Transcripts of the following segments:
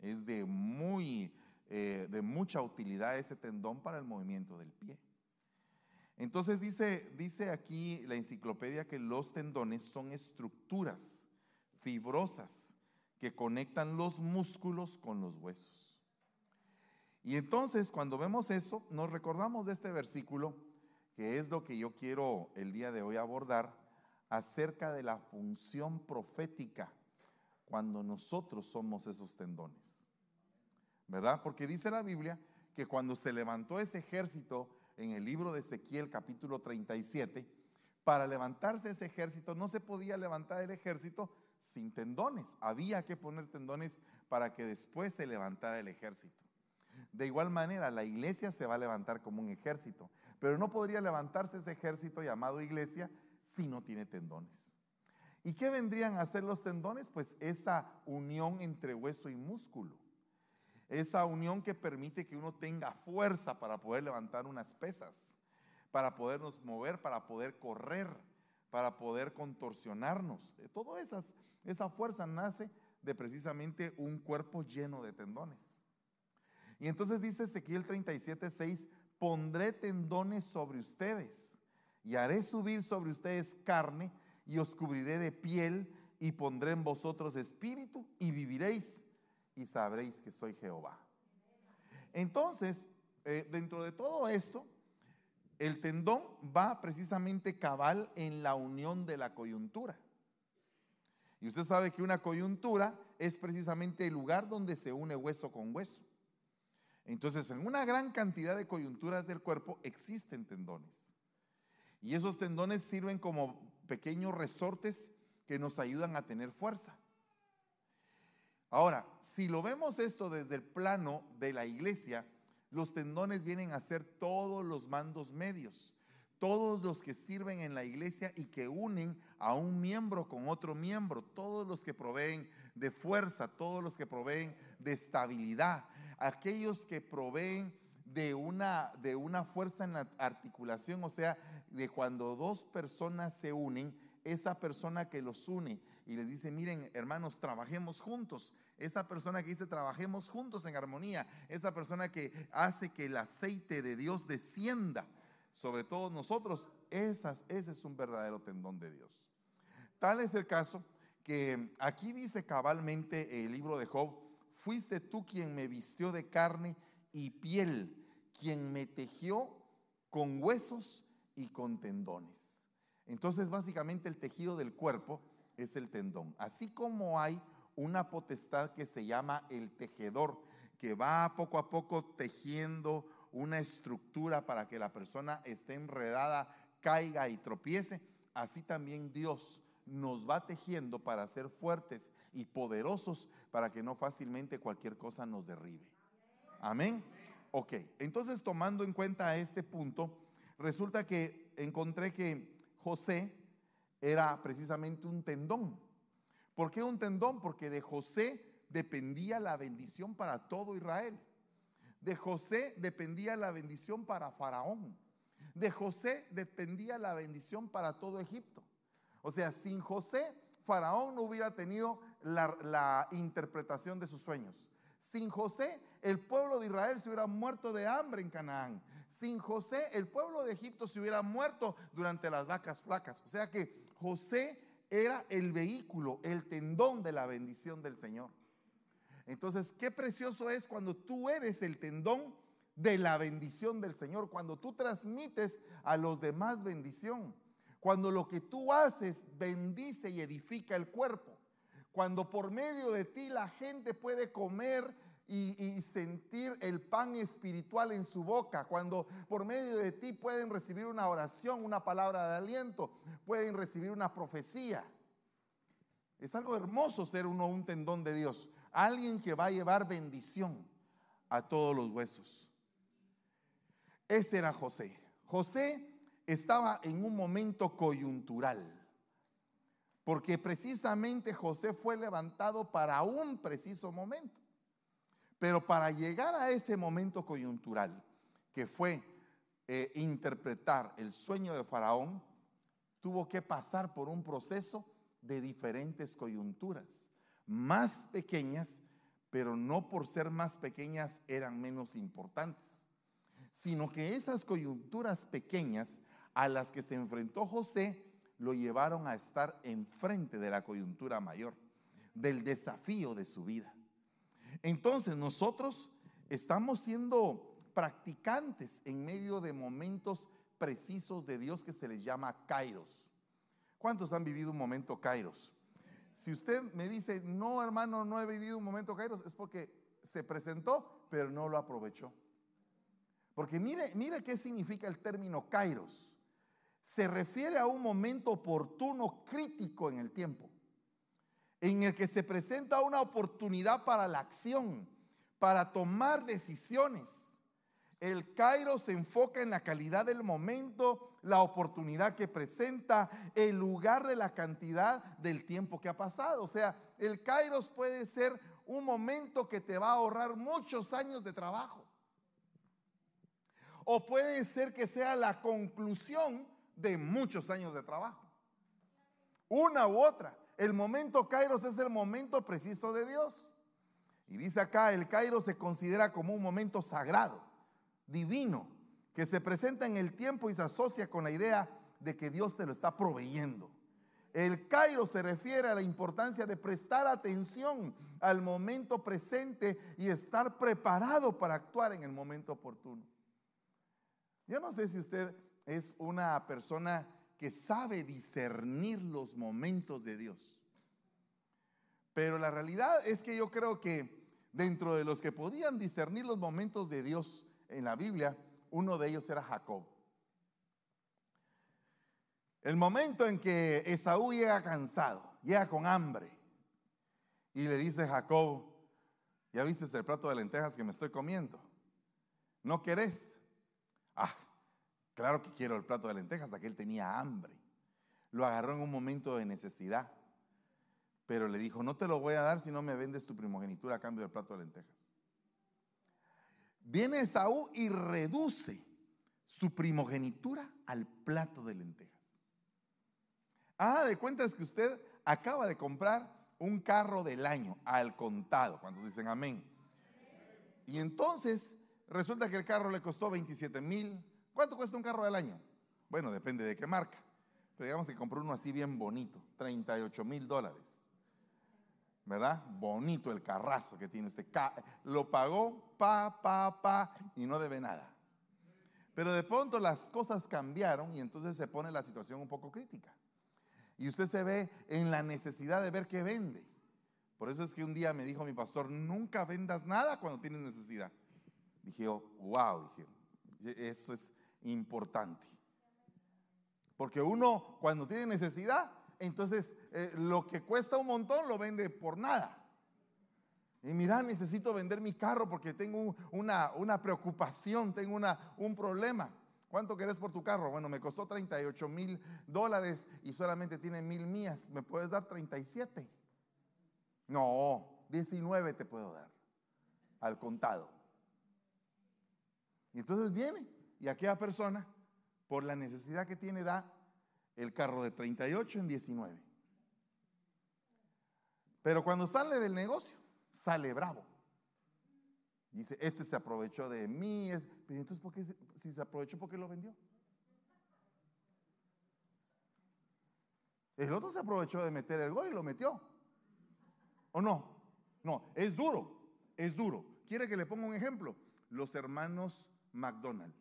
Es de, muy, eh, de mucha utilidad ese tendón para el movimiento del pie. Entonces dice, dice aquí la enciclopedia que los tendones son estructuras fibrosas que conectan los músculos con los huesos. Y entonces cuando vemos eso, nos recordamos de este versículo, que es lo que yo quiero el día de hoy abordar, acerca de la función profética cuando nosotros somos esos tendones. ¿Verdad? Porque dice la Biblia que cuando se levantó ese ejército en el libro de Ezequiel capítulo 37, para levantarse ese ejército no se podía levantar el ejército sin tendones. Había que poner tendones para que después se levantara el ejército. De igual manera, la iglesia se va a levantar como un ejército, pero no podría levantarse ese ejército llamado iglesia si no tiene tendones. ¿Y qué vendrían a ser los tendones? Pues esa unión entre hueso y músculo. Esa unión que permite que uno tenga fuerza para poder levantar unas pesas, para podernos mover, para poder correr, para poder contorsionarnos. Todo esas, esa fuerza nace de precisamente un cuerpo lleno de tendones. Y entonces dice Ezequiel 37, 6, pondré tendones sobre ustedes y haré subir sobre ustedes carne y os cubriré de piel y pondré en vosotros espíritu y viviréis y sabréis que soy Jehová. Entonces, eh, dentro de todo esto, el tendón va precisamente cabal en la unión de la coyuntura. Y usted sabe que una coyuntura es precisamente el lugar donde se une hueso con hueso. Entonces, en una gran cantidad de coyunturas del cuerpo existen tendones. Y esos tendones sirven como pequeños resortes que nos ayudan a tener fuerza. Ahora, si lo vemos esto desde el plano de la iglesia, los tendones vienen a ser todos los mandos medios, todos los que sirven en la iglesia y que unen a un miembro con otro miembro, todos los que proveen de fuerza, todos los que proveen de estabilidad, aquellos que proveen de una, de una fuerza en la articulación, o sea, de cuando dos personas se unen, esa persona que los une y les dice, miren hermanos, trabajemos juntos. Esa persona que dice, trabajemos juntos en armonía. Esa persona que hace que el aceite de Dios descienda sobre todos nosotros. Esas, ese es un verdadero tendón de Dios. Tal es el caso que aquí dice cabalmente el libro de Job, fuiste tú quien me vistió de carne y piel, quien me tejió con huesos y con tendones. Entonces, básicamente el tejido del cuerpo es el tendón. Así como hay una potestad que se llama el tejedor, que va poco a poco tejiendo una estructura para que la persona esté enredada, caiga y tropiece, así también Dios nos va tejiendo para ser fuertes y poderosos para que no fácilmente cualquier cosa nos derribe. Amén. Ok, entonces tomando en cuenta este punto, resulta que encontré que José era precisamente un tendón. ¿Por qué un tendón? Porque de José dependía la bendición para todo Israel. De José dependía la bendición para Faraón. De José dependía la bendición para todo Egipto. O sea, sin José, Faraón no hubiera tenido la, la interpretación de sus sueños. Sin José, el pueblo de Israel se hubiera muerto de hambre en Canaán. Sin José, el pueblo de Egipto se hubiera muerto durante las vacas flacas. O sea que José era el vehículo, el tendón de la bendición del Señor. Entonces, qué precioso es cuando tú eres el tendón de la bendición del Señor, cuando tú transmites a los demás bendición, cuando lo que tú haces bendice y edifica el cuerpo, cuando por medio de ti la gente puede comer y, sentir el pan espiritual en su boca, cuando por medio de ti pueden recibir una oración, una palabra de aliento, pueden recibir una profecía. Es algo hermoso ser uno un tendón de Dios, alguien que va a llevar bendición a todos los huesos. Ese era José. José estaba en un momento coyuntural, porque precisamente José fue levantado para un preciso momento. Pero para llegar a ese momento coyuntural, que fue eh, interpretar el sueño de Faraón, tuvo que pasar por un proceso de diferentes coyunturas, más pequeñas, pero no por ser más pequeñas eran menos importantes, sino que esas coyunturas pequeñas a las que se enfrentó José lo llevaron a estar enfrente de la coyuntura mayor, del desafío de su vida. Entonces nosotros estamos siendo practicantes en medio de momentos precisos de Dios que se les llama kairos. ¿Cuántos han vivido un momento kairos? Si usted me dice, no hermano, no he vivido un momento kairos, es porque se presentó, pero no lo aprovechó. Porque mire, mire qué significa el término kairos. Se refiere a un momento oportuno, crítico en el tiempo, en el que se presenta una oportunidad para la acción, para tomar decisiones el Cairo se enfoca en la calidad del momento, la oportunidad que presenta, el lugar de la cantidad del tiempo que ha pasado. O sea, el Kairos puede ser un momento que te va a ahorrar muchos años de trabajo. O puede ser que sea la conclusión de muchos años de trabajo. Una u otra. El momento Kairos es el momento preciso de Dios. Y dice acá, el Kairos se considera como un momento sagrado divino que se presenta en el tiempo y se asocia con la idea de que Dios te lo está proveyendo. El Cairo se refiere a la importancia de prestar atención al momento presente y estar preparado para actuar en el momento oportuno. Yo no sé si usted es una persona que sabe discernir los momentos de Dios, pero la realidad es que yo creo que dentro de los que podían discernir los momentos de Dios, en la Biblia, uno de ellos era Jacob. El momento en que Esaú llega cansado, llega con hambre, y le dice Jacob, ¿ya viste el plato de lentejas que me estoy comiendo? ¿No querés? Ah, claro que quiero el plato de lentejas, aquel tenía hambre. Lo agarró en un momento de necesidad, pero le dijo, no te lo voy a dar si no me vendes tu primogenitura a cambio del plato de lentejas. Viene Esaú y reduce su primogenitura al plato de lentejas. Ah, de cuentas que usted acaba de comprar un carro del año al contado. ¿Cuántos dicen amén? Y entonces resulta que el carro le costó 27 mil. ¿Cuánto cuesta un carro del año? Bueno, depende de qué marca. Pero digamos que compró uno así bien bonito, 38 mil dólares. ¿verdad? Bonito el carrazo que tiene usted. Lo pagó, pa, pa, pa, y no debe nada. Pero de pronto las cosas cambiaron y entonces se pone la situación un poco crítica. Y usted se ve en la necesidad de ver qué vende. Por eso es que un día me dijo mi pastor, nunca vendas nada cuando tienes necesidad. Dije, wow, dije, eso es importante. Porque uno cuando tiene necesidad entonces eh, lo que cuesta un montón lo vende por nada. Y mira, necesito vender mi carro porque tengo una, una preocupación, tengo una, un problema. ¿Cuánto querés por tu carro? Bueno, me costó 38 mil dólares y solamente tiene mil mías. ¿Me puedes dar 37? No, 19 te puedo dar al contado. Y entonces viene y aquella persona, por la necesidad que tiene, da el carro de 38 en 19. Pero cuando sale del negocio, sale bravo. Dice, este se aprovechó de mí. pero entonces, ¿por qué, si se aprovechó, ¿por qué lo vendió? El otro se aprovechó de meter el gol y lo metió. ¿O no? No, es duro, es duro. ¿Quiere que le ponga un ejemplo? Los hermanos McDonald.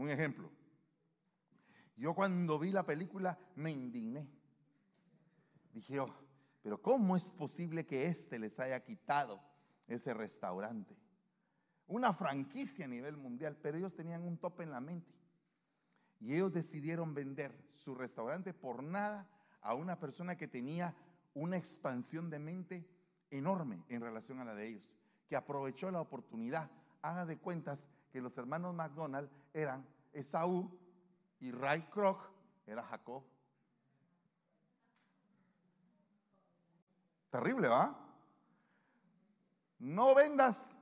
Un ejemplo. Yo cuando vi la película me indigné. Dije, oh, pero ¿cómo es posible que éste les haya quitado ese restaurante? Una franquicia a nivel mundial, pero ellos tenían un tope en la mente. Y ellos decidieron vender su restaurante por nada a una persona que tenía una expansión de mente enorme en relación a la de ellos, que aprovechó la oportunidad. Haga de cuentas que los hermanos McDonald eran Esaú y Ray Kroc era Jacob. Terrible, ¿va? No vendas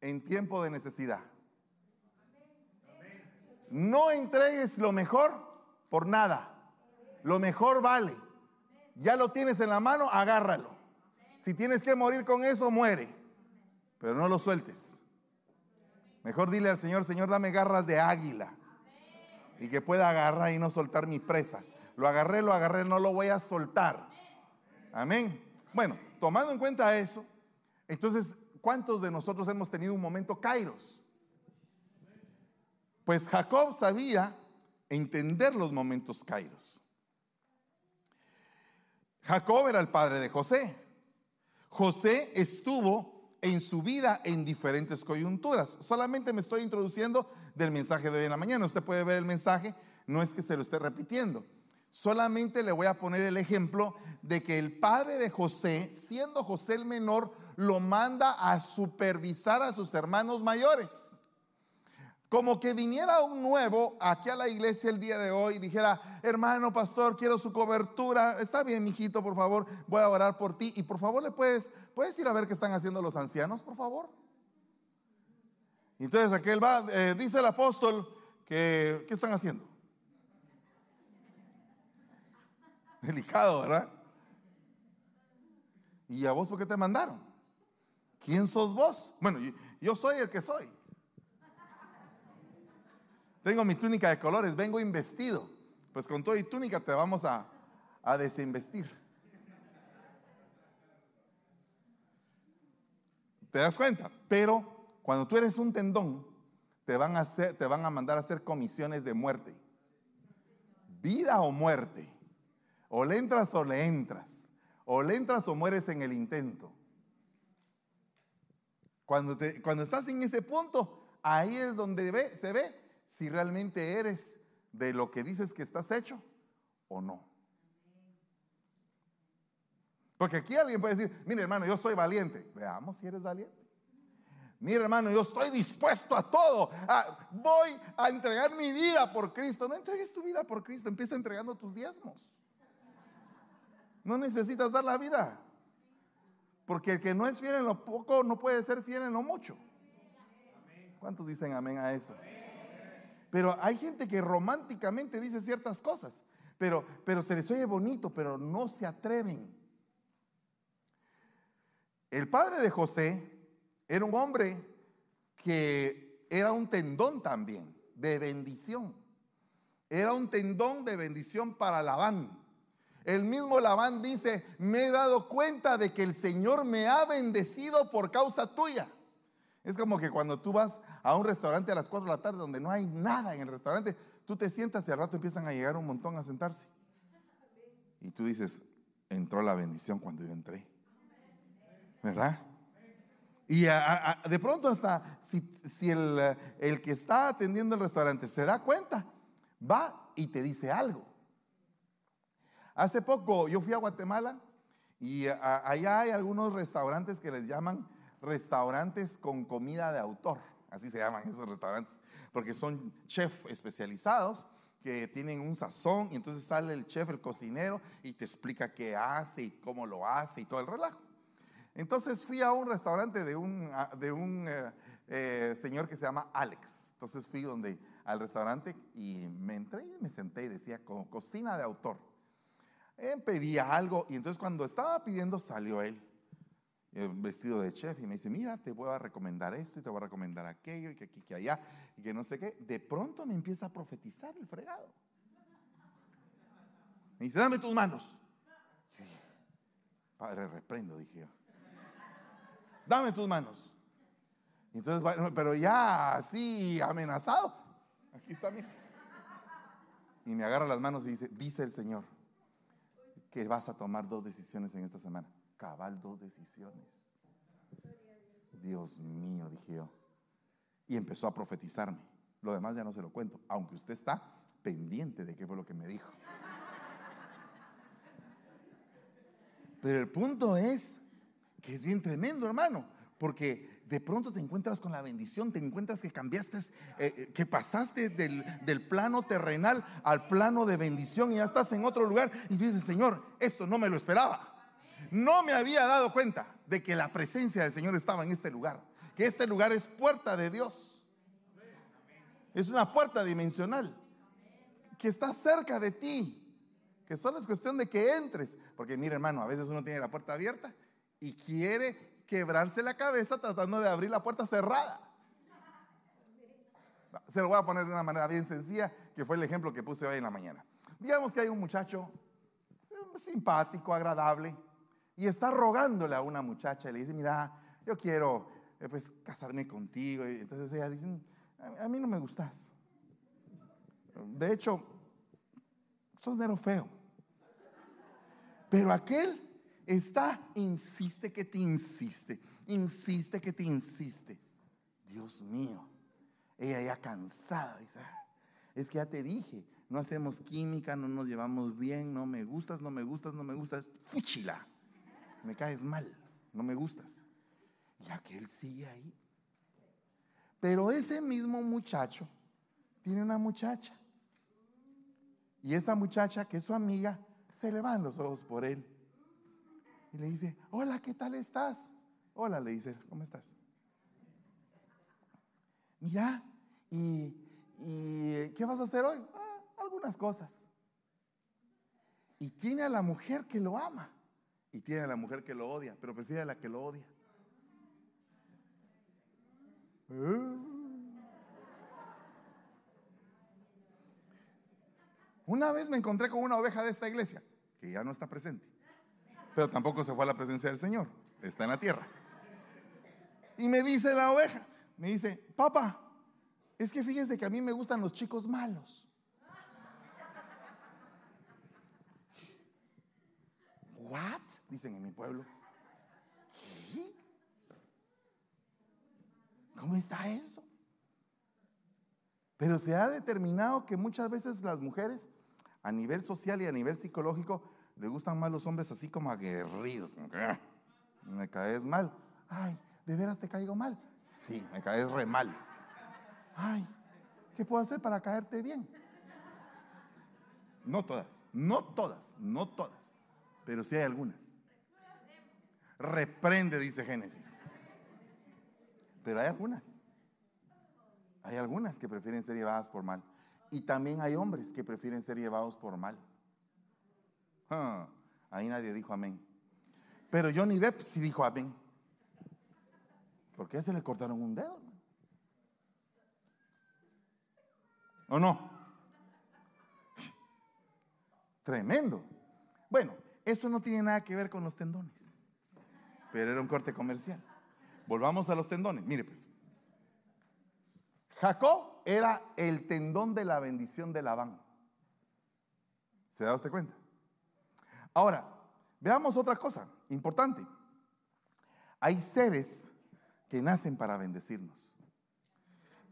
en tiempo de necesidad. No entregues lo mejor por nada. Lo mejor vale. Ya lo tienes en la mano, agárralo. Si tienes que morir con eso, muere. Pero no lo sueltes. Mejor dile al Señor, Señor, dame garras de águila. Y que pueda agarrar y no soltar mi presa. Lo agarré, lo agarré, no lo voy a soltar. Amén. Bueno, tomando en cuenta eso, entonces, ¿cuántos de nosotros hemos tenido un momento kairos? Pues Jacob sabía entender los momentos kairos. Jacob era el padre de José. José estuvo en su vida en diferentes coyunturas. Solamente me estoy introduciendo del mensaje de hoy en la mañana. Usted puede ver el mensaje, no es que se lo esté repitiendo. Solamente le voy a poner el ejemplo de que el padre de José, siendo José el menor, lo manda a supervisar a sus hermanos mayores. Como que viniera un nuevo aquí a la iglesia el día de hoy y dijera, hermano pastor, quiero su cobertura. Está bien, mijito, por favor, voy a orar por ti. Y por favor, le puedes, puedes ir a ver qué están haciendo los ancianos, por favor. Entonces aquel va, eh, dice el apóstol que, ¿qué están haciendo? Delicado, ¿verdad? ¿Y a vos por qué te mandaron? ¿Quién sos vos? Bueno, yo soy el que soy. Tengo mi túnica de colores, vengo investido. Pues con todo y túnica te vamos a, a desinvestir. ¿Te das cuenta? Pero cuando tú eres un tendón, te van a, te van a mandar a hacer comisiones de muerte. Vida o muerte. O le entras o le entras. O le entras o mueres en el intento. Cuando, te, cuando estás en ese punto, ahí es donde se ve si realmente eres de lo que dices que estás hecho o no. Porque aquí alguien puede decir, mire hermano, yo soy valiente. Veamos si eres valiente. Mire hermano, yo estoy dispuesto a todo. Voy a entregar mi vida por Cristo. No entregues tu vida por Cristo, empieza entregando tus diezmos. No necesitas dar la vida. Porque el que no es fiel en lo poco no puede ser fiel en lo mucho. ¿Cuántos dicen amén a eso? Pero hay gente que románticamente dice ciertas cosas, pero, pero se les oye bonito, pero no se atreven. El padre de José era un hombre que era un tendón también de bendición. Era un tendón de bendición para Labán. El mismo Labán dice, me he dado cuenta de que el Señor me ha bendecido por causa tuya. Es como que cuando tú vas a un restaurante a las 4 de la tarde donde no hay nada en el restaurante, tú te sientas y al rato empiezan a llegar un montón a sentarse. Y tú dices, entró la bendición cuando yo entré. ¿Verdad? Y de pronto hasta si, el, el, que está atendiendo el restaurante se da cuenta, va y te dice algo. Hace poco yo fui a Guatemala y allá hay algunos restaurantes que les llaman restaurantes con comida de autor, así se llaman esos restaurantes, porque son chef especializados que tienen un sazón y entonces sale el chef, el cocinero, y te explica qué hace y cómo lo hace y todo el relajo. Entonces fui a un restaurante de un, de un eh, eh, señor que se llama Alex. Entonces fui donde, al restaurante y me entré y me senté y decía, cocina de autor. Eh, pedía algo y entonces cuando estaba pidiendo salió él vestido de chef y me dice, mira, te voy a recomendar esto y te voy a recomendar aquello y que aquí, que allá y que no sé qué. De pronto me empieza a profetizar el fregado. Me dice, dame tus manos. Padre, reprendo, dije yo. Dame tus manos. Entonces, pero ya así amenazado. Aquí está, mira. Y me agarra las manos y dice, dice el Señor que vas a tomar dos decisiones en esta semana cabal dos decisiones. Dios mío, dije yo. Y empezó a profetizarme. Lo demás ya no se lo cuento, aunque usted está pendiente de qué fue lo que me dijo. Pero el punto es que es bien tremendo, hermano, porque de pronto te encuentras con la bendición, te encuentras que cambiaste, eh, eh, que pasaste del, plano terrenal al plano de bendición y ya estás en otro lugar y dices, Señor, esto no me lo esperaba. No me había dado cuenta de que la presencia del Señor estaba en este lugar, que este lugar es puerta de Dios. Es una puerta dimensional que está cerca de ti, que solo es cuestión de que entres. Porque mira hermano, a veces uno tiene la puerta abierta y, quiere quebrarse la cabeza tratando de abrir la puerta cerrada. Se lo voy a poner de una manera bien sencilla, que fue el ejemplo que puse hoy en la mañana. Digamos que hay un muchacho eh, simpático, agradable, y está rogándole a una muchacha y le dice, mira, yo quiero eh, pues casarme contigo. Y entonces ella dice, a mí no me gustas. De hecho, sos mero feo. Pero aquel está, insiste que te insiste, insiste que te insiste. Dios mío, ella ya cansada, dice, ah, es que ya te dije, no hacemos química, no nos llevamos bien, no me gustas, no me gustas, no me gustas, fúchila, me caes mal, no me gustas. Y aquel sigue ahí. Pero ese mismo muchacho tiene una muchacha. Y esa muchacha, que es su amiga, se levanta los ojos por él. Y le dice, hola, ¿qué tal estás? Hola, le dice, ¿cómo estás? Mira, ¿y, qué vas a hacer hoy? Ah, algunas cosas. Y tiene a la mujer que lo ama. Y tiene a la mujer que lo odia, pero prefiere a la que lo odia. Una vez me encontré con una oveja de esta iglesia, que ya no está presente, pero tampoco se fue a la presencia del Señor, está en la tierra. Y me dice la oveja, me dice, papá, es que fíjense que a mí me gustan los chicos malos. ¿What? Dicen en mi pueblo. ¿Qué? ¿Cómo está eso? Pero se ha determinado que muchas veces las mujeres, a nivel social y a nivel psicológico, le gustan más los hombres así como aguerridos. Ah, me caes mal. Ay, ¿de veras te caigo mal? Sí, me caes re mal. Ay, ¿qué puedo hacer para caerte bien? No todas, no todas, no todas, pero sí hay algunas. Reprende, dice Génesis. Pero hay algunas. Hay algunas que prefieren ser llevadas por mal. Y también hay hombres que prefieren ser llevados por mal. Ah, ahí nadie dijo amén. Pero Johnny Depp sí dijo amén. Porque a ese le cortaron un dedo. ¿O no? Tremendo. Bueno, eso no tiene nada que ver con los tendones. Pero era un corte comercial. Volvamos a los tendones. Mire pues. Jacob era el tendón de la bendición de Labán. ¿Se da usted cuenta? Ahora, veamos otra cosa importante. Hay seres que nacen para bendecirnos.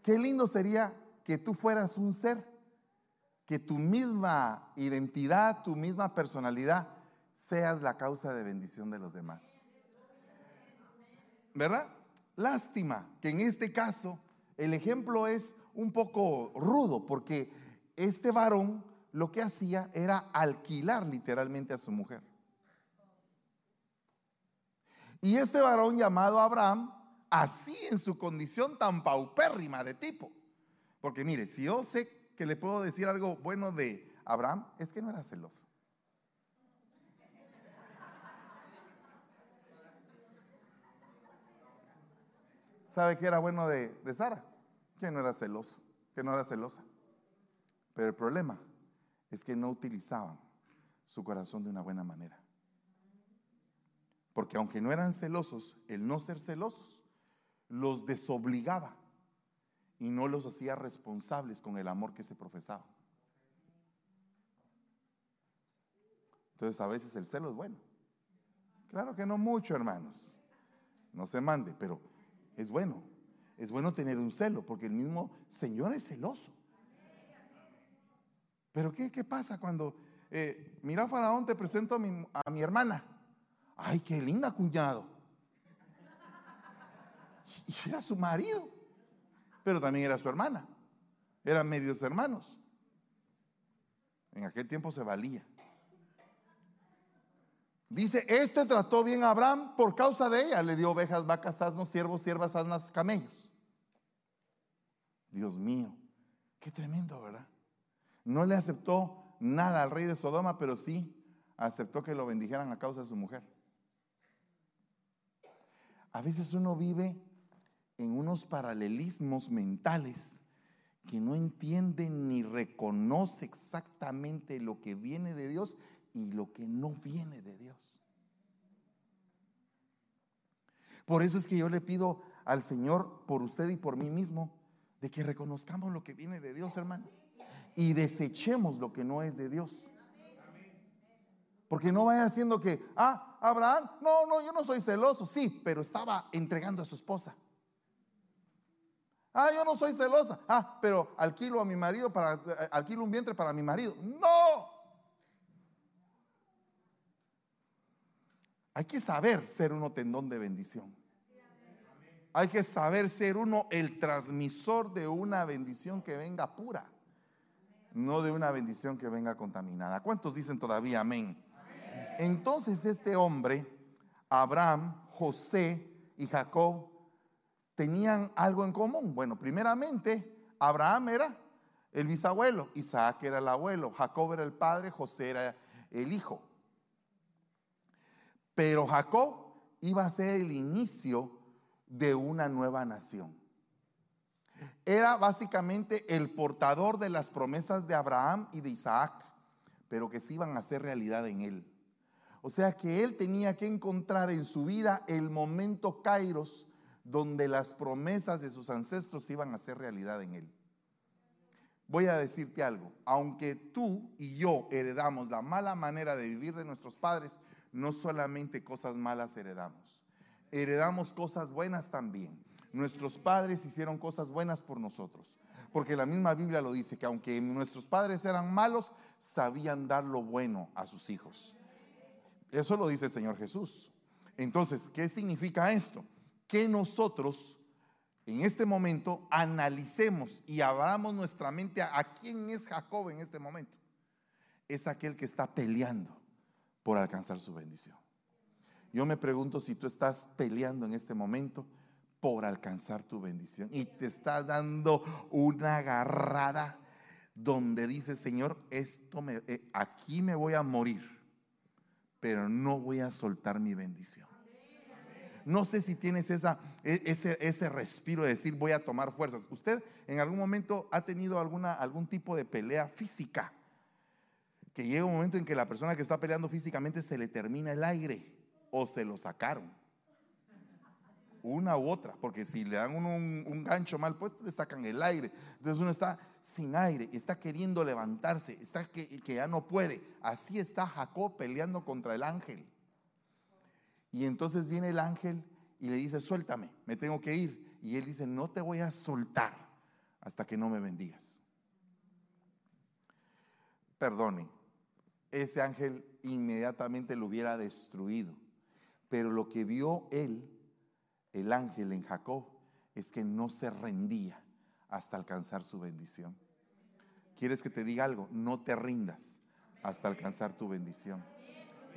Qué lindo sería que tú fueras un ser, que tu misma identidad, tu misma personalidad, seas la causa de bendición de los demás. ¿Verdad? Lástima que en este caso el ejemplo es un poco rudo porque este varón lo que hacía era alquilar literalmente a su mujer. Y este varón llamado Abraham, así en su condición tan paupérrima de tipo, porque mire, si yo sé que le puedo decir algo bueno de Abraham, es que no era celoso. ¿Sabe qué era bueno de, Sara? Que no era celoso, que no era celosa. Pero el problema es que no utilizaban su corazón de una buena manera. Porque aunque no eran celosos, el no ser celosos los desobligaba y no los hacía responsables con el amor que se profesaba. Entonces a veces el celo es bueno. Claro que no mucho, hermanos. No se mande, pero es bueno. Es bueno tener un celo, porque el mismo Señor es celoso. Pero ¿qué, qué pasa cuando, eh, mira Faraón, te presento a mi, a mi hermana? Ay, qué linda cuñado. Y era su marido, pero también era su hermana. Eran medios hermanos. En aquel tiempo se valía. Dice, este trató bien a Abraham por causa de ella. Le dio ovejas, vacas, asnos, siervos, siervas, asnas, camellos. Dios mío, qué tremendo, ¿verdad? No le aceptó nada al rey de Sodoma, pero sí aceptó que lo bendijeran a causa de su mujer. a veces uno vive en unos paralelismos mentales que no entiende ni reconoce exactamente lo que viene de Dios y lo que no viene de Dios. Por eso es que yo le pido al Señor, por usted y por mí mismo, de que reconozcamos lo que viene de Dios, hermano, y desechemos lo que no es de Dios. Porque no vaya haciendo que, ah, Abraham, no, no, yo no soy celoso, sí, pero estaba entregando a su esposa. Ah, yo no soy celosa. Ah, pero alquilo a mi marido para alquilo un vientre para mi marido. No. Hay que saber ser uno tendón de bendición. Hay que saber ser uno el transmisor de una bendición que venga pura, no de una bendición que venga contaminada. ¿Cuántos dicen todavía amén? Entonces este hombre, Abraham, José y Jacob, tenían algo en común. Bueno, primeramente, Abraham era el bisabuelo, Isaac era el abuelo, Jacob era el padre, José era el hijo. Pero Jacob iba a ser el inicio de una nueva nación. Era básicamente el portador de las promesas de Abraham y de Isaac, pero que se iban a hacer realidad en él. O sea que él tenía que encontrar en su vida el momento kairos donde las promesas de sus ancestros iban a ser realidad en él. Voy a decirte algo, aunque tú y yo heredamos la mala manera de vivir de nuestros padres, no solamente cosas malas heredamos, heredamos cosas buenas también. Nuestros padres hicieron cosas buenas por nosotros, porque la misma Biblia lo dice, que aunque nuestros padres eran malos, sabían dar lo bueno a sus hijos. Eso lo dice el Señor Jesús. Entonces, ¿qué significa esto? que nosotros en este momento analicemos y abramos nuestra mente a, quién es Jacob en este momento. Es aquel que está peleando por alcanzar su bendición. Yo me pregunto si tú estás peleando en este momento por alcanzar tu bendición y te estás dando una agarrada donde dice, Señor, esto me, eh, aquí me voy a morir, pero no voy a soltar mi bendición. No sé si tienes esa, e, ese, ese respiro de decir voy a tomar fuerzas. ¿Usted en algún momento ha tenido alguna, algún tipo de pelea física? Que llega un momento en que la persona que está peleando físicamente se le termina el aire o se lo sacaron. Una u otra, porque si le dan un, un gancho mal puesto, le sacan el aire. Entonces uno está sin aire, está queriendo levantarse, está que, que ya no puede. Así está Jacob peleando contra el ángel. Y entonces viene el ángel y le dice, suéltame, me tengo que ir. Y él dice, no te voy a soltar hasta que no me bendigas. Perdone, ese ángel inmediatamente lo hubiera destruido. Pero lo que vio él, el ángel en Jacob, es que no se rendía hasta alcanzar su bendición. ¿Quieres que te diga algo? No te rindas hasta alcanzar tu bendición.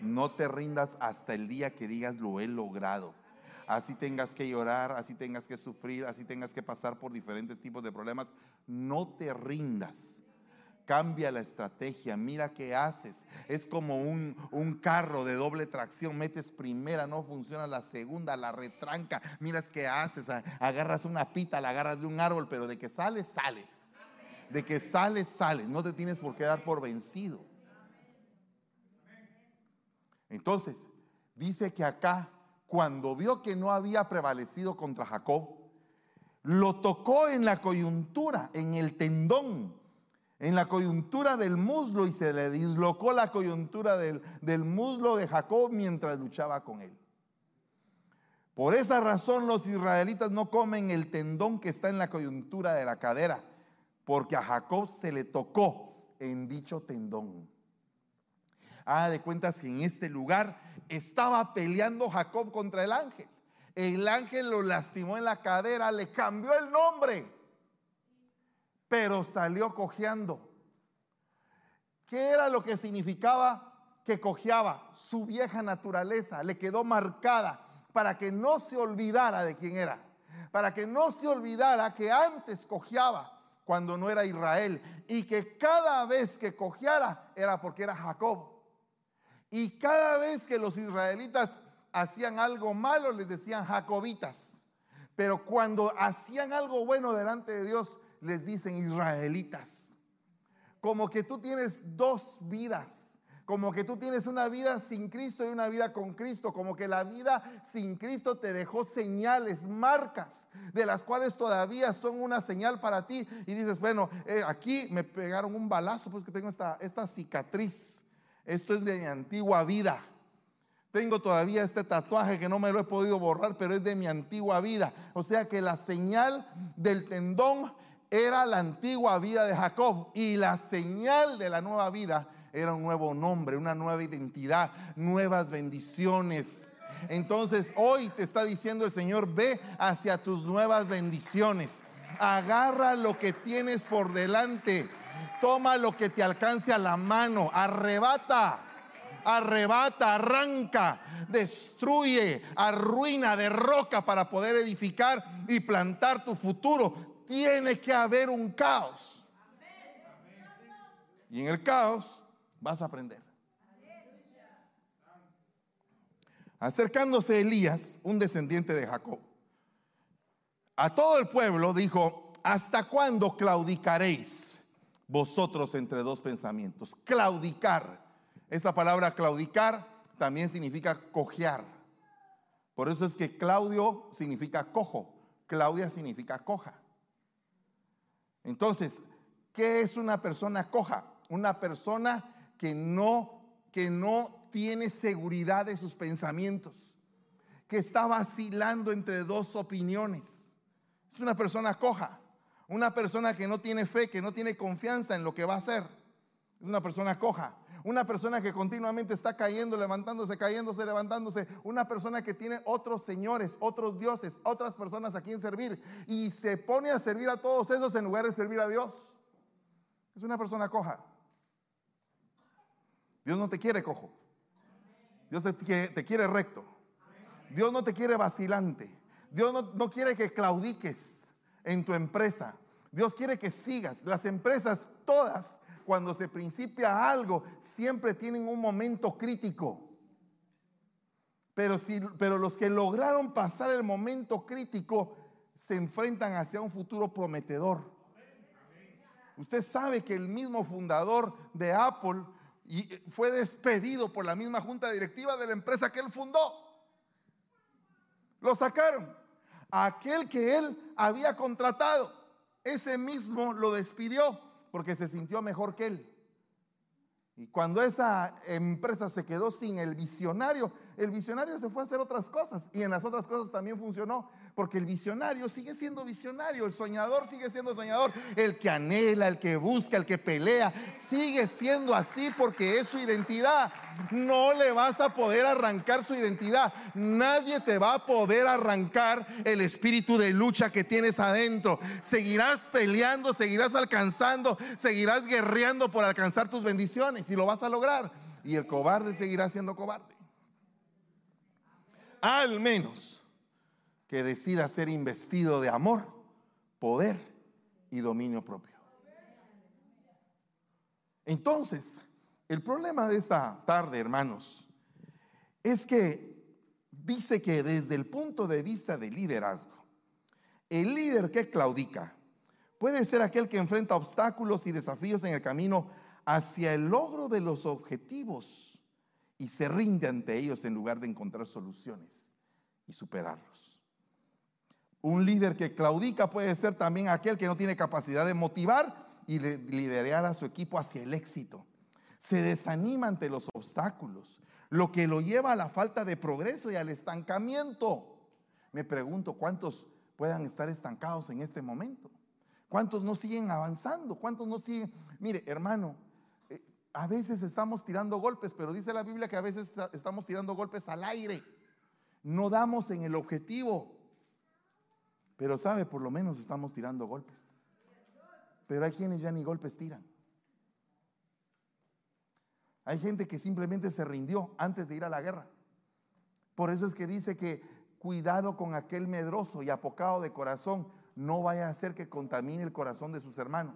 No te rindas hasta el día que digas lo he logrado. Así tengas que llorar, así tengas que sufrir, así tengas que pasar por diferentes tipos de problemas. No te rindas. Cambia la estrategia, mira qué haces. Es como un, un, carro de doble tracción, metes primera, no funciona la segunda, la retranca. Miras qué haces, agarras una pita, la agarras de un árbol, pero de que sales, sales. De que sales, sales. No te tienes por qué dar por vencido. Entonces, dice que acá, cuando vio que no había prevalecido contra Jacob, lo tocó en la coyuntura, en el tendón, en la coyuntura del muslo y se le dislocó la coyuntura del, del muslo de Jacob mientras luchaba con él. Por esa razón los israelitas no comen el tendón que está en la coyuntura de la cadera, porque a Jacob se le tocó en dicho tendón. Ah, de cuentas que en este lugar estaba peleando Jacob contra el ángel. El ángel lo lastimó en la cadera, le cambió el nombre, pero salió cojeando. ¿Qué era lo que significaba que cojeaba? Su vieja naturaleza le quedó marcada para que no se olvidara de quién era, para que no se olvidara que antes cojeaba cuando no era Israel y que cada vez que cojeara era porque era Jacob. Y cada vez que los israelitas hacían algo malo les decían jacobitas. Pero cuando hacían algo bueno delante de Dios les dicen israelitas. Como que tú tienes dos vidas como que tú tienes una vida sin Cristo y una vida con Cristo, como que la vida sin Cristo te dejó señales, marcas, de las cuales todavía son una señal para ti. Y dices, bueno, eh, aquí me pegaron un balazo, pues que tengo esta, esta cicatriz. Esto es de mi antigua vida. Tengo todavía este tatuaje que no me lo he podido borrar, pero es de mi antigua vida. O sea que la señal del tendón era la antigua vida de Jacob y la señal de la nueva vida era un nuevo nombre, una nueva identidad, nuevas bendiciones. Entonces hoy te está diciendo el Señor, ve hacia tus nuevas bendiciones. Agarra lo que tienes por delante. Toma lo que te alcance a la mano. Arrebata. Arrebata, arranca, destruye, arruina, derroca para poder edificar y plantar tu futuro. Tiene que haber un caos. Y en el caos vas a aprender. Acercándose Elías, un descendiente de Jacob, a todo el pueblo dijo, ¿hasta cuándo claudicaréis vosotros entre dos pensamientos? Claudicar. Esa palabra claudicar también significa cojear. Por eso es que Claudio significa cojo, Claudia significa coja. Entonces, ¿qué es una persona coja? Una persona que no, que no tiene seguridad de sus pensamientos, que está vacilando entre dos opiniones. Es una persona coja, una persona que no tiene fe, que no tiene confianza en lo que va a hacer. Es una persona coja, una persona que continuamente está cayendo, levantándose, cayéndose, levantándose, una persona que tiene otros señores, otros dioses, otras personas a quien servir y se pone a servir a todos esos en lugar de servir a Dios. Es una persona coja. Dios no te quiere cojo. Dios te quiere, recto. Dios no te quiere vacilante. Dios no, no quiere que claudiques en tu empresa. Dios quiere que sigas. Las empresas todas, cuando se principia algo, siempre tienen un momento crítico. Pero, si, pero los que lograron pasar el momento crítico se enfrentan hacia un futuro prometedor. Usted sabe que el mismo fundador de Apple fue despedido por la misma junta directiva de la empresa que él fundó. Lo sacaron. Aquel que él había contratado, ese mismo lo despidió porque se sintió mejor que él. Y cuando esa empresa se quedó sin el visionario, el visionario se fue a hacer otras cosas y en las otras cosas también funcionó, porque el visionario sigue siendo visionario, el soñador sigue siendo soñador, el que anhela, el que busca, el que pelea, sigue siendo así porque es su identidad. No le vas a poder arrancar su identidad, nadie te va a poder arrancar el espíritu de lucha que tienes adentro. Seguirás peleando, seguirás alcanzando, seguirás guerreando por alcanzar tus bendiciones y lo vas a lograr. Y el cobarde seguirá siendo cobarde al menos que decida ser investido de amor, poder y dominio propio. Entonces, el problema de esta tarde, hermanos, es que dice que desde el punto de vista del liderazgo, el líder que claudica puede ser aquel que enfrenta obstáculos y desafíos en el camino hacia el logro de los objetivos y se rinde ante ellos en lugar de encontrar soluciones y superarlos. Un líder que claudica puede ser también aquel que no tiene capacidad de motivar y de liderar a su equipo hacia el éxito. Se desanima ante los obstáculos, lo que lo lleva a la falta de progreso y al estancamiento. Me pregunto cuántos puedan estar estancados en este momento. ¿Cuántos no siguen avanzando? ¿Cuántos no siguen? Mire, hermano, a veces estamos tirando golpes, pero dice la Biblia que a veces estamos tirando golpes al aire. No damos en el objetivo. Pero sabe, por lo menos estamos tirando golpes. Pero hay quienes ya ni golpes tiran. Hay gente que simplemente se rindió antes de ir a la guerra. Por eso es que dice que cuidado con aquel medroso y apocado de corazón, no vaya a hacer que contamine el corazón de sus hermanos.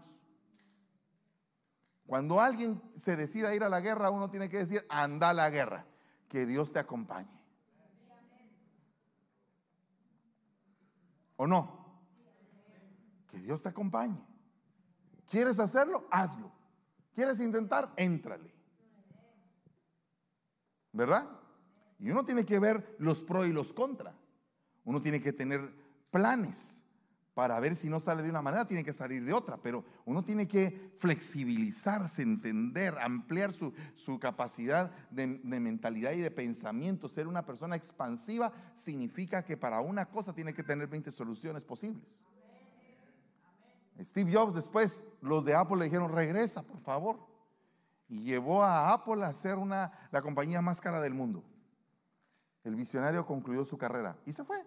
Cuando alguien se decida a ir a la guerra, uno tiene que decir, anda a la guerra, que Dios te acompañe. ¿O no? Que Dios te acompañe. ¿Quieres hacerlo? Hazlo. ¿Quieres intentar? Éntrale. ¿Verdad? Y uno tiene que ver los pro y los contra. Uno tiene que tener planes para ver si no sale de una manera, tiene que salir de otra, pero uno tiene que flexibilizarse, entender, ampliar su, capacidad de, mentalidad y de pensamiento. Ser una persona expansiva significa que para una cosa tiene que tener 20 soluciones posibles. Steve Jobs después, los de Apple le dijeron, regresa, por favor. Y llevó a Apple a ser una, la compañía más cara del mundo. El visionario concluyó su carrera y se fue.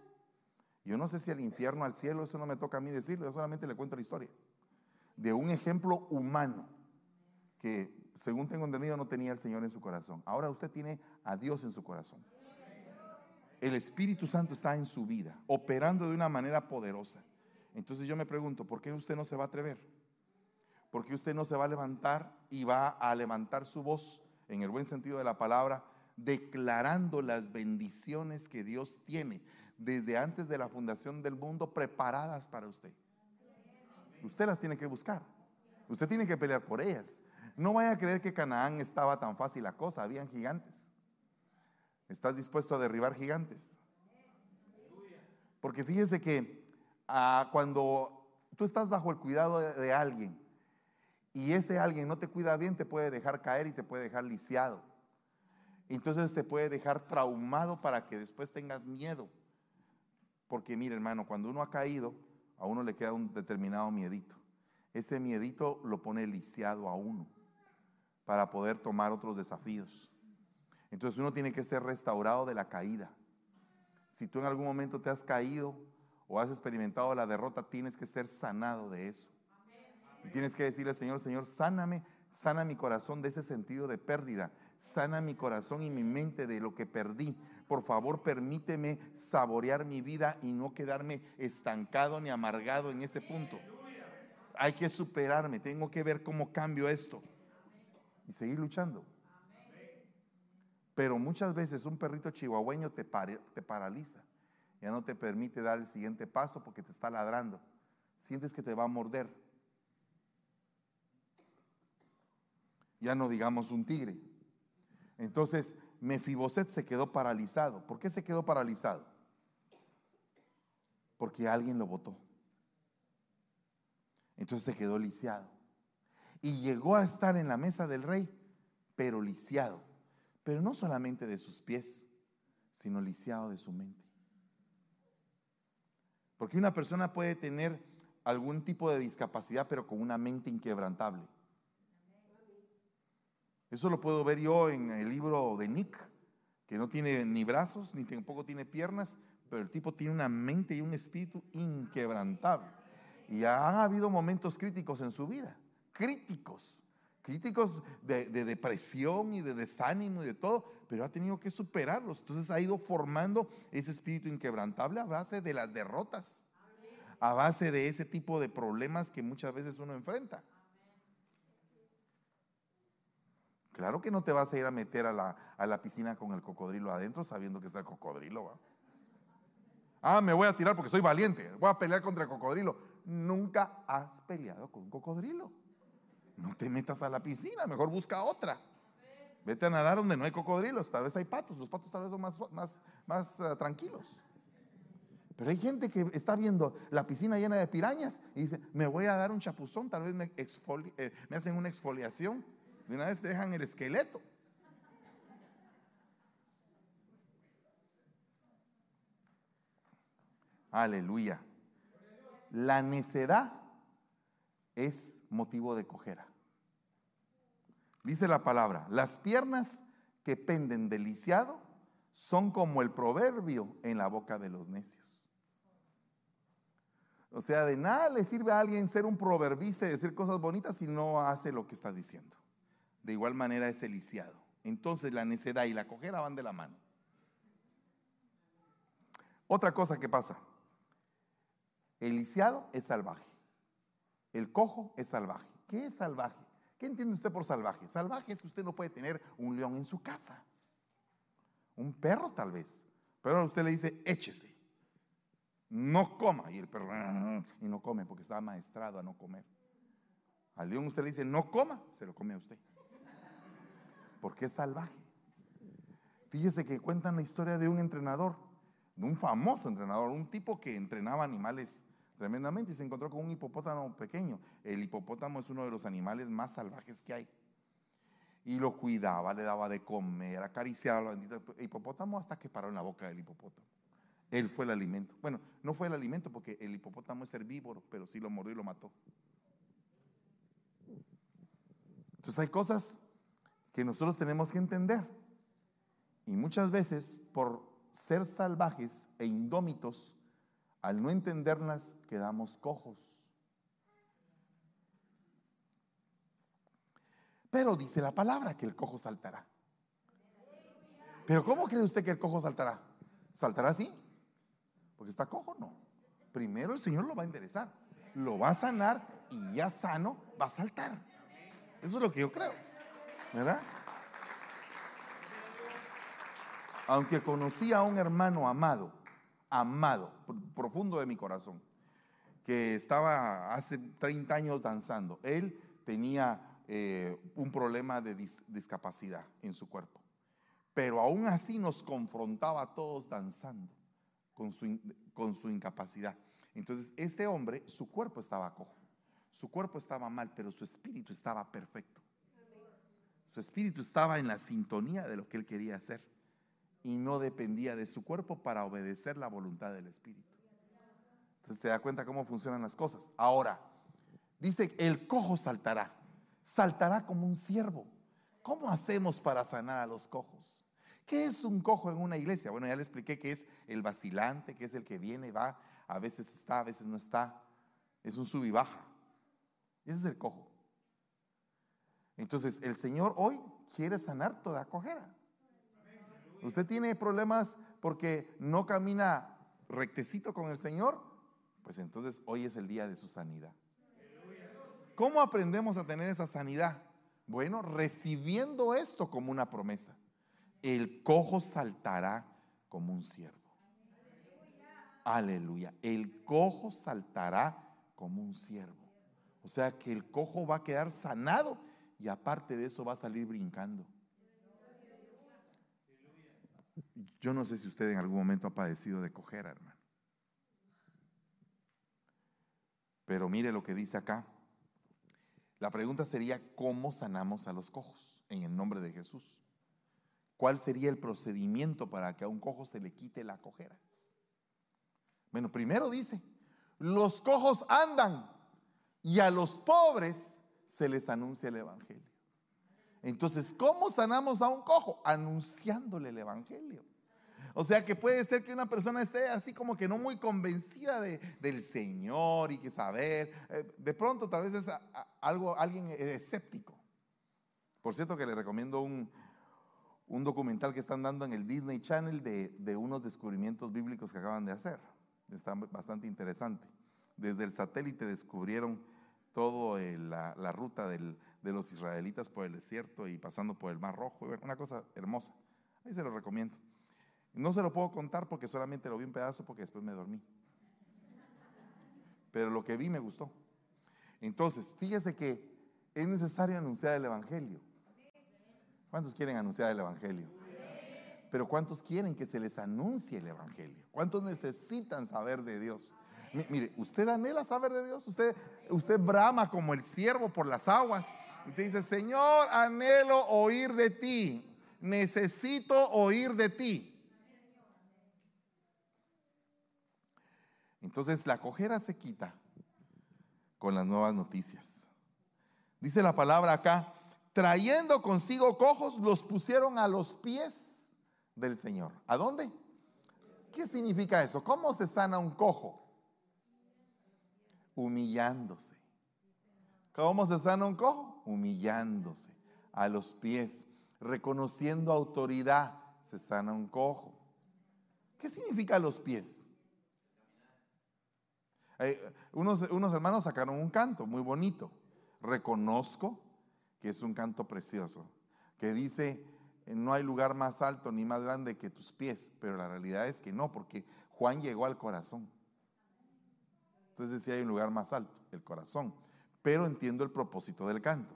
Yo no sé si al infierno, al cielo, eso no me toca a mí decirlo, yo solamente le cuento la historia. De un ejemplo humano que, según tengo entendido, no tenía el Señor en su corazón. Ahora usted tiene a Dios en su corazón. El Espíritu Santo está en su vida, operando de una manera poderosa. Entonces yo me pregunto, ¿por qué usted no se va a atrever? ¿Por qué usted no se va a levantar y va a levantar su voz, en el buen sentido de la palabra, declarando las bendiciones que Dios tiene? Desde antes de la fundación del mundo preparadas para usted. Usted las tiene que buscar. Usted tiene que pelear por ellas. No vaya a creer que Canaán estaba tan fácil la cosa, habían gigantes. ¿Estás dispuesto a derribar gigantes? Porque fíjese que ah, cuando tú estás bajo el cuidado de alguien y ese alguien no te cuida bien, te puede dejar caer y te puede dejar lisiado. Entonces te puede dejar traumado para que después tengas miedo. Porque mire hermano, cuando uno ha caído, a uno le queda un determinado miedito. Ese miedito lo pone lisiado a uno para poder tomar otros desafíos. Entonces uno tiene que ser restaurado de la caída. Si tú en algún momento te has caído o has experimentado la derrota, tienes que ser sanado de eso. Y tienes que decirle al Señor, Señor, sáname, sana mi corazón de ese sentido de pérdida. Sana mi corazón y mi mente de lo que perdí. Por favor, permíteme saborear mi vida y no quedarme estancado ni amargado en ese punto. Hay que superarme, tengo que ver cómo cambio esto y seguir luchando. Pero muchas veces un perrito chihuahueño te, paraliza, ya no te permite dar el siguiente paso porque te está ladrando. Sientes que te va a morder. Ya no digamos un tigre. Entonces, Mefiboset se quedó paralizado. ¿Por qué se quedó paralizado? Porque alguien lo votó. Entonces se quedó lisiado. Y llegó a estar en la mesa del rey, pero lisiado. Pero no solamente de sus pies, sino lisiado de su mente. Porque una persona puede tener algún tipo de discapacidad, pero con una mente inquebrantable. Eso lo puedo ver yo en el libro de Nick, que no tiene ni brazos, ni tampoco tiene piernas, pero el tipo tiene una mente y un espíritu inquebrantable. Y han habido momentos críticos en su vida, críticos, críticos de, depresión y de desánimo y de todo, pero ha tenido que superarlos. Entonces ha ido formando ese espíritu inquebrantable a base de las derrotas, a base de ese tipo de problemas que muchas veces uno enfrenta. Claro que no te vas a ir a meter a la, piscina con el cocodrilo adentro sabiendo que está el cocodrilo. ¿va? Ah, me voy a tirar porque soy valiente. Voy a pelear contra el cocodrilo. Nunca has peleado con un cocodrilo. No te metas a la piscina, mejor busca otra. Vete a nadar donde no hay cocodrilos. Tal vez hay patos. Los patos tal vez son más, más, más eh, tranquilos. Pero hay gente que está viendo la piscina llena de pirañas y dice, me voy a dar un chapuzón, tal vez me, eh, me hacen una exfoliación de una vez te dejan el esqueleto. Aleluya. La necedad es motivo de cojera. Dice la palabra, las piernas que penden del lisiado son como el proverbio en la boca de los necios. O sea, de nada le sirve a alguien ser un proverbista y decir cosas bonitas si no hace lo que está diciendo de igual manera es el lisiado. Entonces la necedad y la cojera van de la mano. Otra cosa que pasa, el lisiado es salvaje, el cojo es salvaje. ¿Qué es salvaje? ¿Qué entiende usted por salvaje? Salvaje es que usted no puede tener un león en su casa, un perro tal vez, pero usted le dice, échese. no coma. Y el perro, y no come porque estaba maestrado a no comer. Al león usted le dice, no coma, se lo come a usted. Porque es salvaje. Fíjese que cuentan la historia de un entrenador, de un famoso entrenador, un tipo que entrenaba animales tremendamente y se encontró con un hipopótamo pequeño. El hipopótamo es uno de los animales más salvajes que hay. Y lo cuidaba, le daba de comer, acariciaba al bendito hipopótamo hasta que paró en la boca del hipopótamo. Él fue el alimento. Bueno, no fue el alimento porque el hipopótamo es herbívoro, pero sí lo mordió y lo mató. Entonces hay cosas que nosotros tenemos que entender. Y muchas veces, por ser salvajes e indómitos, al no entenderlas, quedamos cojos. Pero dice la palabra que el cojo saltará. Pero ¿cómo cree usted que el cojo saltará? ¿Saltará así? Porque está cojo, no. Primero el Señor lo va a enderezar, lo va a sanar y ya sano va a saltar. Eso es lo que yo creo. ¿Verdad? Aunque conocí a un hermano amado, amado, profundo de mi corazón, que estaba hace 30 años danzando. Él tenía eh, un problema de dis discapacidad en su cuerpo, pero aún así nos confrontaba a todos danzando con su incapacidad. Entonces, este hombre, su cuerpo estaba cojo, su cuerpo estaba mal, pero su espíritu estaba perfecto. Su espíritu estaba en la sintonía de lo que él quería hacer y no dependía de su cuerpo para obedecer la voluntad del espíritu. Entonces se da cuenta cómo funcionan las cosas. Ahora, dice, el cojo saltará, saltará como un siervo. ¿Cómo hacemos para sanar a los cojos? ¿Qué es un cojo en una iglesia? Bueno, ya le expliqué que es el vacilante, que es el que viene va, a veces está, a veces no está. Es un sub y baja. Ese es el cojo. Entonces, el Señor hoy quiere sanar toda cojera. Usted tiene problemas porque no camina rectecito con el Señor, pues entonces hoy es el día de su sanidad. ¿Cómo aprendemos a tener esa sanidad? Bueno, recibiendo esto como una promesa. El cojo saltará como un siervo. Aleluya. El cojo saltará como un siervo. O sea que el cojo va a quedar sanado y aparte de eso va a salir brincando. Yo no sé si usted en algún momento ha padecido de cojera, hermano. Pero mire lo que dice acá. La pregunta sería, ¿cómo sanamos a los cojos en el nombre de Jesús? ¿Cuál sería el procedimiento para que a un cojo se le quite la cojera? Bueno, primero dice, los cojos andan y a los pobres se les anuncia el Evangelio. Entonces, ¿cómo sanamos a un cojo? Anunciándole el Evangelio. O sea que puede ser que una persona esté así como que no muy convencida de, del Señor y que saber. Eh, de pronto tal vez es algo, alguien escéptico. Por cierto que le recomiendo un, un, documental que están dando en el Disney Channel de, de unos descubrimientos bíblicos que acaban de hacer. Está bastante interesante. Desde el satélite descubrieron toda la, la, ruta de los israelitas por el desierto y pasando por el Mar Rojo. Una cosa hermosa. Ahí se lo recomiendo. No se lo puedo contar porque solamente lo vi un pedazo porque después me dormí. Pero lo que vi me gustó. Entonces, fíjese que es necesario anunciar el Evangelio. ¿Cuántos quieren anunciar el Evangelio? Pero ¿cuántos quieren que se les anuncie el Evangelio? ¿Cuántos necesitan saber de Dios? Mire, usted anhela saber de Dios, usted, usted brama como el siervo por las aguas. Y te dice, Señor, anhelo oír de ti, necesito oír de ti. Entonces la cojera se quita con las nuevas noticias. Dice la palabra acá, trayendo consigo cojos, los pusieron a los pies del Señor. ¿A dónde? ¿Qué significa eso? ¿Cómo se sana un cojo? Humillándose. ¿Cómo se sana un cojo? Humillándose a los pies, reconociendo autoridad, se sana un cojo. ¿Qué significa los pies? unos, unos hermanos sacaron un canto muy bonito. Reconozco que es un canto precioso, que dice, no hay lugar más alto ni más grande que tus pies, pero la realidad es que no, porque Juan llegó al corazón. Entonces sí hay un lugar más alto, el corazón. Pero entiendo el propósito del canto.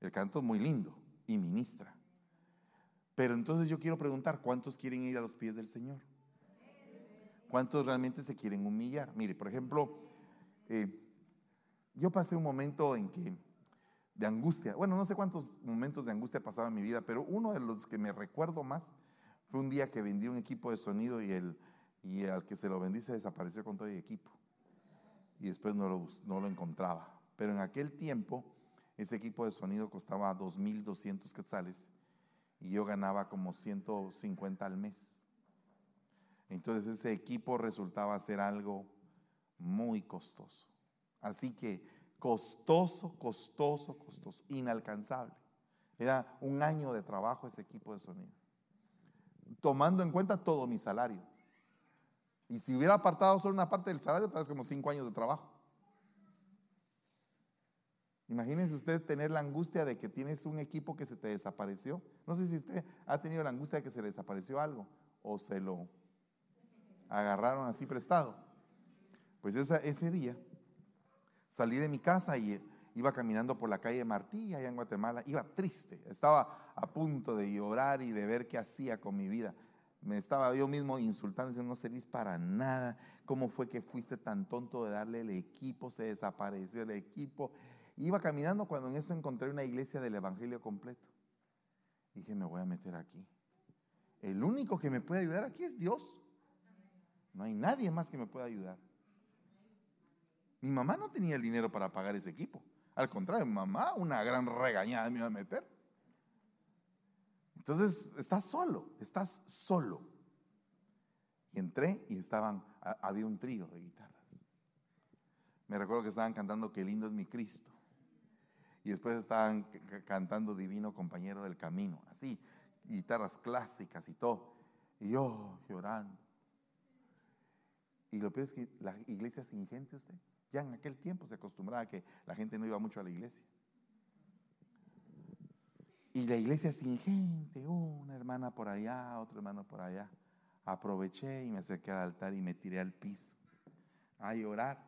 El canto es muy lindo y ministra. Pero entonces yo quiero preguntar, ¿cuántos quieren ir a los pies del Señor? ¿Cuántos realmente se quieren humillar? Mire, por ejemplo, eh, yo pasé un momento en que de angustia, bueno, no sé cuántos momentos de angustia pasaba en mi vida, pero uno de los que me recuerdo más fue un día que vendí un equipo de sonido y, el, y al que se lo vendí se desapareció con todo el equipo. Y después no lo, no lo encontraba. Pero en aquel tiempo, ese equipo de sonido costaba 2.200 quetzales y yo ganaba como 150 al mes. Entonces ese equipo resultaba ser algo muy costoso. Así que costoso, costoso, costoso, inalcanzable. Era un año de trabajo ese equipo de sonido. Tomando en cuenta todo mi salario. Y si hubiera apartado solo una parte del salario, tal vez como cinco años de trabajo. Imagínense usted tener la angustia de que tienes un equipo que se te desapareció. No sé si usted ha tenido la angustia de que se le desapareció algo o se lo agarraron así prestado. Pues ese día salí de mi casa y iba caminando por la calle Martí, allá en Guatemala, iba triste, estaba a punto de llorar y de ver qué hacía con mi vida. Me estaba yo mismo insultando, diciendo, no servís para nada, ¿cómo fue que fuiste tan tonto de darle el equipo? Se desapareció el equipo. Iba caminando cuando en eso encontré una iglesia del Evangelio completo. Dije, me voy a meter aquí. El único que me puede ayudar aquí es Dios. No hay nadie más que me pueda ayudar. Mi mamá no tenía el dinero para pagar ese equipo. Al contrario, mamá una gran regañada me iba a meter. Entonces, estás solo, estás solo. Y entré y estaban, había un trío de guitarras. Me recuerdo que estaban cantando Qué lindo es mi Cristo. Y después estaban cantando Divino Compañero del Camino. Así, guitarras clásicas y todo. Y yo llorando. Y lo peor es que la iglesia sin gente usted. Ya en aquel tiempo se acostumbraba a que la gente no iba mucho a la iglesia. Y la iglesia sin gente, una hermana por allá, otro hermano por allá. Aproveché y me acerqué al altar y me tiré al piso a llorar.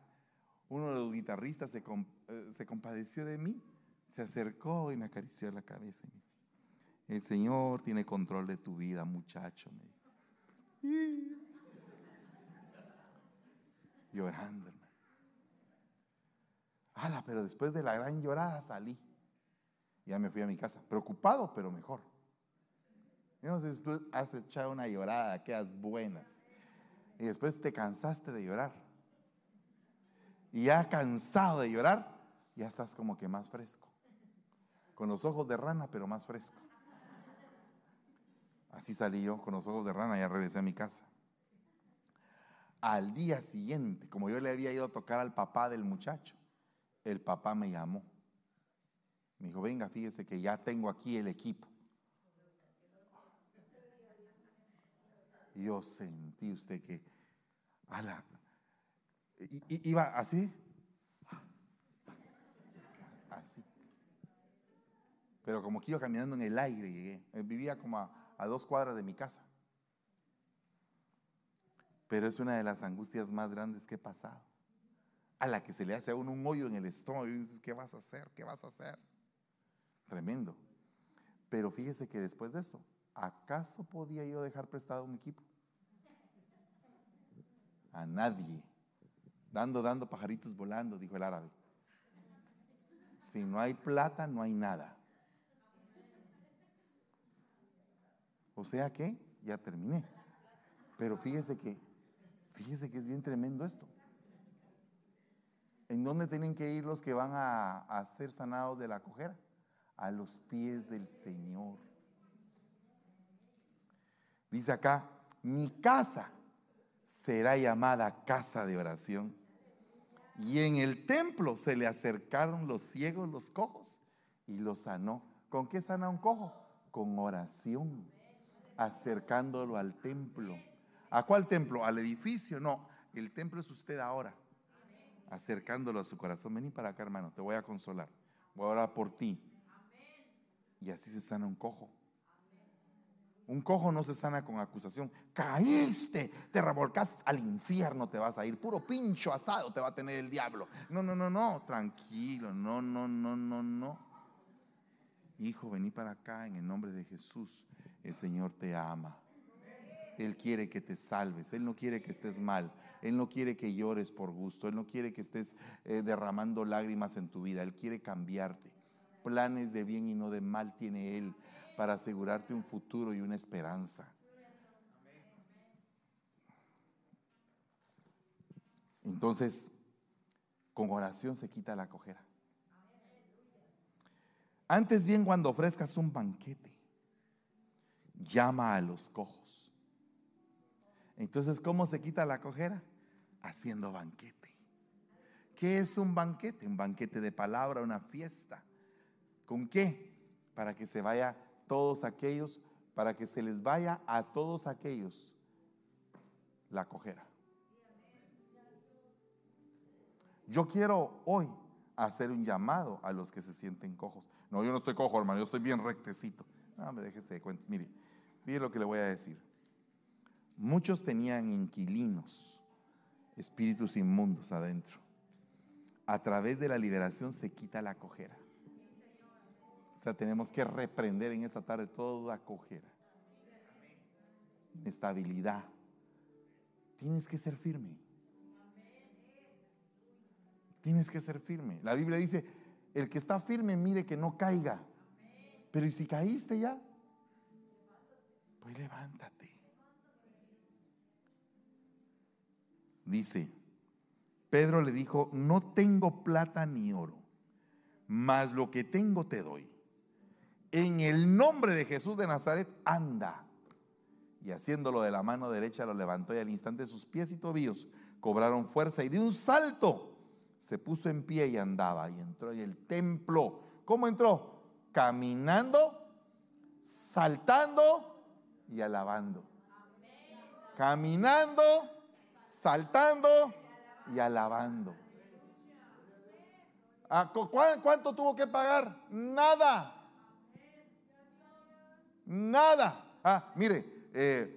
Uno de los guitarristas se, eh, compadeció de mí, se acercó y me acarició la cabeza. El Señor tiene control de tu vida, muchacho, dijo. Llorando, Ala, pero después de la gran llorada salí. Ya me fui a mi casa, preocupado, pero mejor. Si tú has echado una llorada, quedas buenas. Y después te cansaste de llorar. Y ya cansado de llorar, ya estás como que más fresco. Con los ojos de rana, pero más fresco. Así salí yo con los ojos de rana, ya regresé a mi casa. Al día siguiente, como yo le había ido a tocar al papá del muchacho, el papá me llamó. Me dijo, venga, fíjese que ya tengo aquí el equipo. Yo sentí usted que, ala, iba así, así. Pero como que iba caminando en el aire llegué. Eh, vivía como a dos cuadras de mi casa. Pero es una de las angustias más grandes que he pasado a la que se le hace a uno un hoyo en el estómago y dices, ¿qué vas a hacer? ¿Qué vas a hacer? Tremendo. Pero fíjese que después de eso, ¿acaso podía yo dejar prestado un equipo? A nadie. Dando, dando pajaritos volando, dijo el árabe. Si no hay plata, no hay nada. O sea que, ya terminé. Pero fíjese que, fíjese que es bien tremendo esto. ¿En dónde tienen que ir los que van a, ser sanados de la cojera? A los pies del Señor. Dice acá, mi casa será llamada casa de oración. Y en el templo se le acercaron los ciegos, los cojos, y los sanó. ¿Con qué sana un cojo? Con oración, acercándolo al templo. ¿A cuál templo? ¿Al edificio? No, el templo es usted ahora acercándolo a su corazón. Vení para acá, hermano, te voy a consolar. Voy a orar por ti. Y así se sana un cojo. Un cojo no se sana con acusación. Caíste, te revolcas al infierno, te vas a ir. Puro pincho asado te va a tener el diablo. No, no, no, no, tranquilo, no, no, no, no, no. Hijo, vení para acá en el nombre de Jesús. El Señor te ama. Él quiere que te salves. Él no quiere que estés mal. Él no quiere que llores por gusto. Él no quiere que estés eh, derramando lágrimas en tu vida. Él quiere cambiarte. Planes de bien y no de mal tiene Él para asegurarte un futuro y una esperanza. Entonces, con oración se quita la cojera. Antes bien, cuando ofrezcas un banquete, llama a los cojos. Entonces, ¿cómo se quita la cojera? Haciendo banquete. ¿Qué es un banquete? Un banquete de palabra, una fiesta. ¿Con qué? Para que se vaya todos aquellos, para que se les vaya a todos aquellos la cojera. Yo quiero hoy hacer un llamado a los que se sienten cojos. No, yo no estoy cojo, hermano, yo estoy bien rectecito. No, me déjese de cuenta. Mire, mire lo que le voy a decir. Muchos tenían inquilinos, espíritus inmundos adentro. A través de la liberación se quita la cojera tenemos que reprender en esta tarde toda cojera, estabilidad. Tienes que ser firme. Tienes que ser firme. La Biblia dice, el que está firme mire que no caiga. Pero ¿y si caíste ya? Pues levántate. Dice, Pedro le dijo, no tengo plata ni oro, mas lo que tengo te doy en el nombre de Jesús de Nazaret, anda. Y haciéndolo de la mano derecha lo levantó y al instante sus pies y tobillos cobraron fuerza y de un salto se puso en pie y andaba y entró en el templo. ¿Cómo entró? Caminando, saltando y alabando. Caminando, saltando y alabando. Ah, ¿Cuánto tuvo que pagar? Nada. Nada. Ah, mire, eh,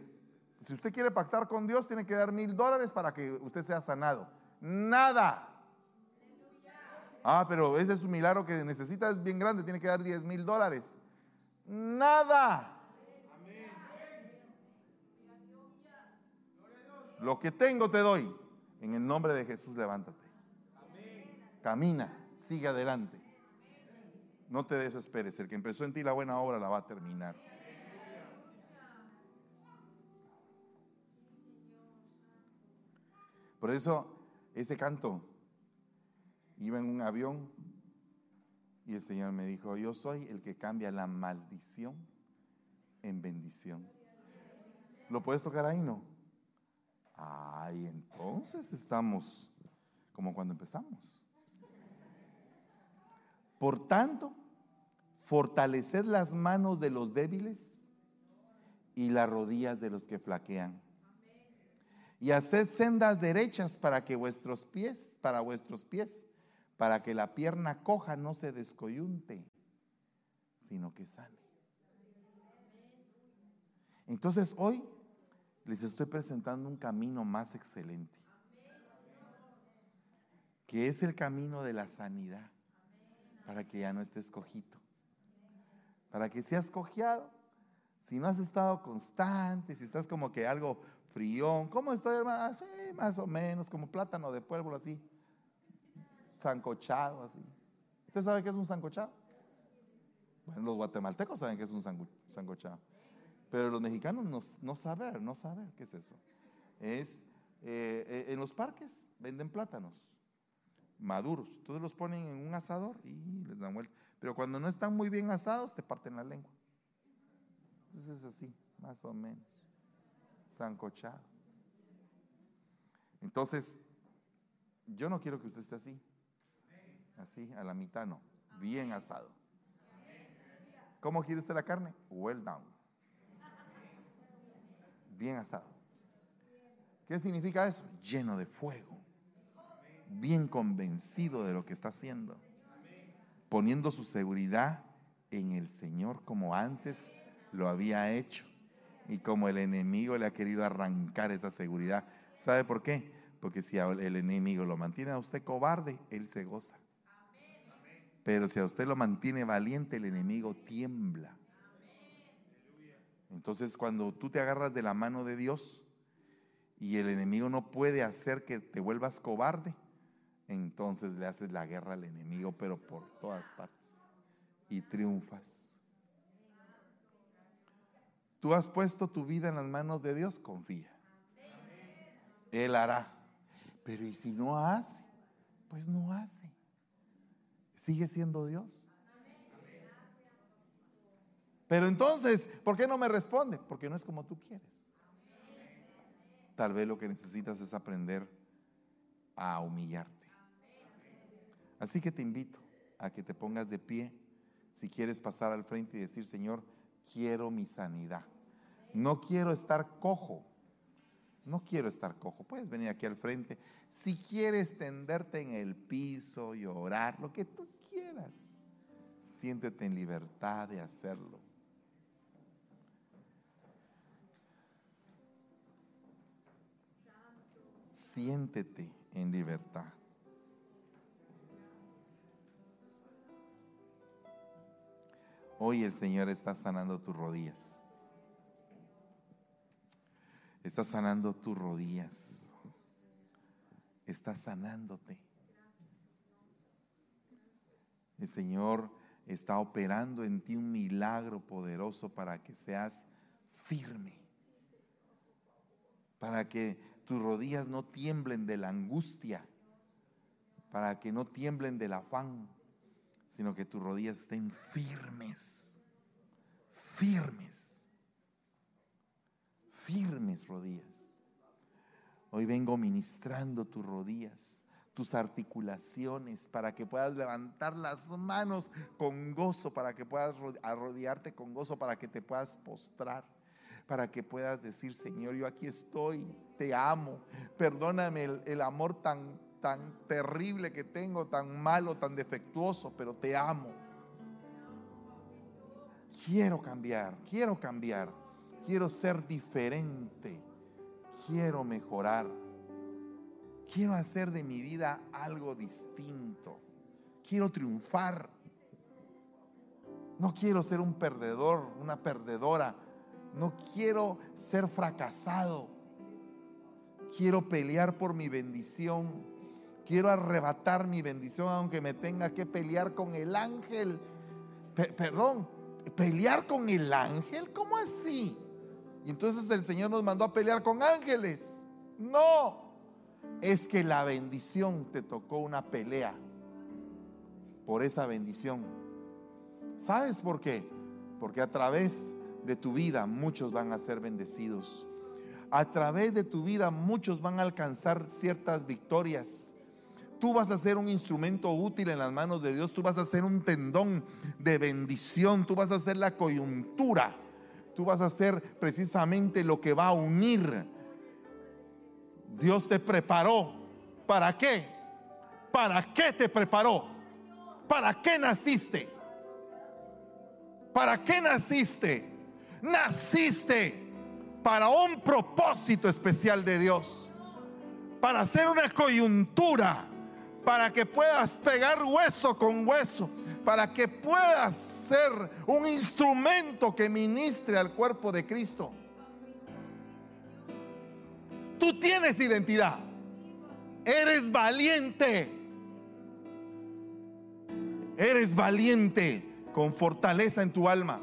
si usted quiere pactar con Dios, tiene que dar mil dólares para que usted sea sanado. Nada. Ah, pero ese es un milagro que necesita, es bien grande, tiene que dar diez mil dólares. Nada. Lo que tengo te doy. En el nombre de Jesús, levántate. Camina, sigue adelante. No te desesperes. El que empezó en ti la buena obra la va a terminar. Por eso, ese canto, iba en un avión y el Señor me dijo, yo soy el que cambia la maldición en bendición. ¿Lo puedes tocar ahí, no? Ay, entonces estamos como cuando empezamos. Por tanto, fortaleced las manos de los débiles y las rodillas de los que flaquean y haced sendas derechas para que vuestros pies, para vuestros pies, para que la pierna coja no se descoyunte, sino que sane. Entonces hoy les estoy presentando un camino más excelente, que es el camino de la sanidad, para que ya no estés cojito, para que seas cojeado. Si no has estado constante, si estás como que algo frión. ¿Cómo estoy, hermano? Sí, más o menos, como plátano de pueblo, así. Sancochado, así. ¿Usted sabe qué es un sancochado? Bueno, los guatemaltecos saben qué es un sancochado. Pero los mexicanos no, no saben, no saben qué es eso. Es, eh, eh, en los parques venden plátanos maduros. Entonces los ponen en un asador y les dan vuelta. Pero cuando no están muy bien asados, te parten la lengua. Entonces es así, más o menos sancochado. Entonces, yo no quiero que usted esté así, así, a la mitad, no, bien asado. ¿Cómo quiere usted la carne? Well down. Bien asado. ¿Qué significa eso? Lleno de fuego. Bien convencido de lo que está haciendo. Poniendo su seguridad en el Señor como antes lo había hecho Y como el enemigo le ha querido arrancar esa seguridad, ¿sabe por qué? Porque si el enemigo lo mantiene a usted cobarde, él se goza. Pero si a usted lo mantiene valiente, el enemigo tiembla. Entonces cuando tú te agarras de la mano de Dios y el enemigo no puede hacer que te vuelvas cobarde, entonces le haces la guerra al enemigo, pero por todas partes. Y triunfas. Tú has puesto tu vida en las manos de Dios, confía. Él hará. Pero ¿y si no hace? Pues no hace. Sigue siendo Dios. Pero entonces, ¿por qué no me responde? Porque no es como tú quieres. Tal vez lo que necesitas es aprender a humillarte. Así que te invito a que te pongas de pie si quieres pasar al frente y decir, Señor, quiero mi sanidad. No quiero estar cojo. No quiero estar cojo. Puedes venir aquí al frente. Si quieres tenderte en el piso y orar, lo que tú quieras, siéntete en libertad de hacerlo. Siéntete en libertad. Hoy el Señor está sanando tus rodillas. Está sanando tus rodillas. Está sanándote. El Señor está operando en ti un milagro poderoso para que seas firme. Para que tus rodillas no tiemblen de la angustia, para que no tiemblen del afán, sino que tus rodillas estén firmes, firmes, firmes rodillas. Hoy vengo ministrando tus rodillas, tus articulaciones, para que puedas levantar las manos con gozo, para que puedas arrodillarte con gozo, para que te puedas postrar para que puedas decir, Señor, yo aquí estoy, te amo, perdóname el, amor tan, tan terrible que tengo, tan malo, tan defectuoso, pero te amo. Quiero cambiar, quiero cambiar, quiero ser diferente, quiero mejorar, quiero hacer de mi vida algo distinto, quiero triunfar. No quiero ser un perdedor, una perdedora no quiero ser fracasado. Quiero pelear por mi bendición. Quiero arrebatar mi bendición aunque me tenga que pelear con el ángel. perdón, pelear con el ángel, ¿cómo así? Y entonces el Señor nos mandó a pelear con ángeles. No, es que la bendición te tocó una pelea por esa bendición. ¿Sabes por qué? Porque a través de tu vida muchos van a ser bendecidos. A través de tu vida muchos van a alcanzar ciertas victorias. Tú vas a ser un instrumento útil en las manos de Dios. Tú vas a ser un tendón de bendición. Tú vas a ser la coyuntura. Tú vas a ser precisamente lo que va a unir. Dios te preparó. ¿Para qué? ¿Para qué te preparó? ¿Para qué naciste? ¿Para qué naciste? naciste para un propósito especial de Dios, para hacer una coyuntura, para que puedas pegar hueso con hueso, para que puedas ser un instrumento que ministre al cuerpo de Cristo. Tú tienes identidad, eres valiente, eres valiente con fortaleza en tu alma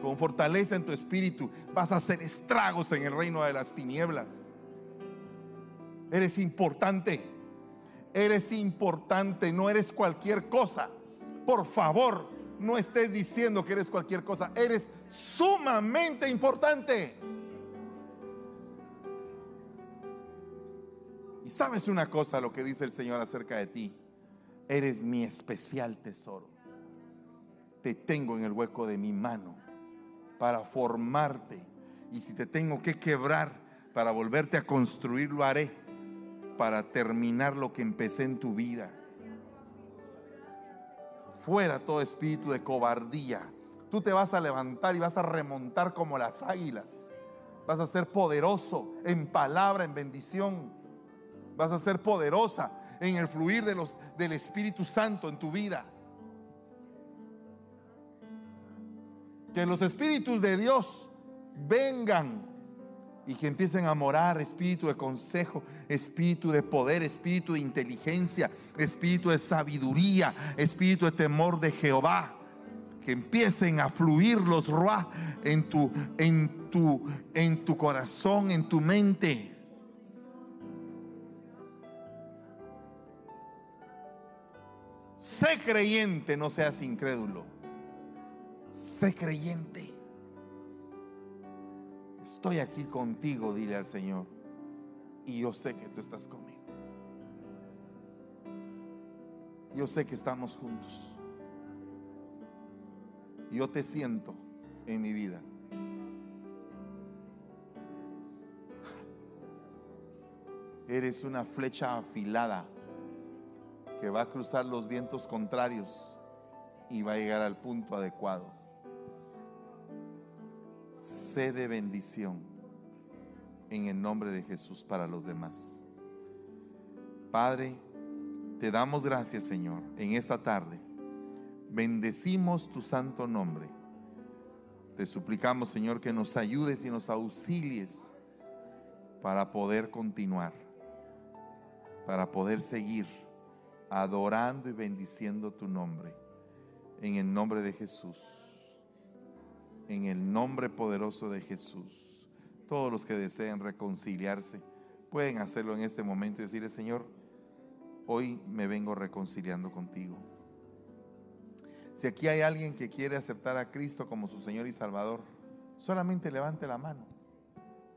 con fortaleza en tu espíritu, vas a hacer estragos en el reino de las tinieblas. Eres importante, eres importante, no eres cualquier cosa. Por favor, no estés diciendo que eres cualquier cosa, eres sumamente importante. Y sabes una cosa, lo que dice el Señor acerca de ti, eres mi especial tesoro. Te tengo en el hueco de mi mano para formarte. Y si te tengo que quebrar para volverte a construir, lo haré para terminar lo que empecé en tu vida. Fuera todo espíritu de cobardía. Tú te vas a levantar y vas a remontar como las águilas. Vas a ser poderoso en palabra, en bendición. Vas a ser poderosa en el fluir de los, del Espíritu Santo en tu vida. Que los espíritus de Dios vengan y que empiecen a morar espíritu de consejo, espíritu de poder, espíritu de inteligencia, espíritu de sabiduría, espíritu de temor de Jehová. Que empiecen a fluir los ruah en tu, en tu, en tu corazón, en tu mente. Sé creyente, no seas incrédulo. Sé creyente. Estoy aquí contigo, dile al Señor. Y yo sé que tú estás conmigo. Yo sé que estamos juntos. Yo te siento en mi vida. Eres una flecha afilada que va a cruzar los vientos contrarios y va a llegar al punto adecuado. Sé de bendición en el nombre de Jesús para los demás. Padre, te damos gracias, Señor, en esta tarde. Bendecimos tu santo nombre. Te suplicamos, Señor, que nos ayudes y nos auxilies para poder continuar, para poder seguir adorando y bendiciendo tu nombre. En el nombre de Jesús. En el nombre poderoso de Jesús. Todos los que deseen reconciliarse pueden hacerlo en este momento y decirle, Señor, hoy me vengo reconciliando contigo. Si aquí hay alguien que quiere aceptar a Cristo como su Señor y Salvador, solamente levante la mano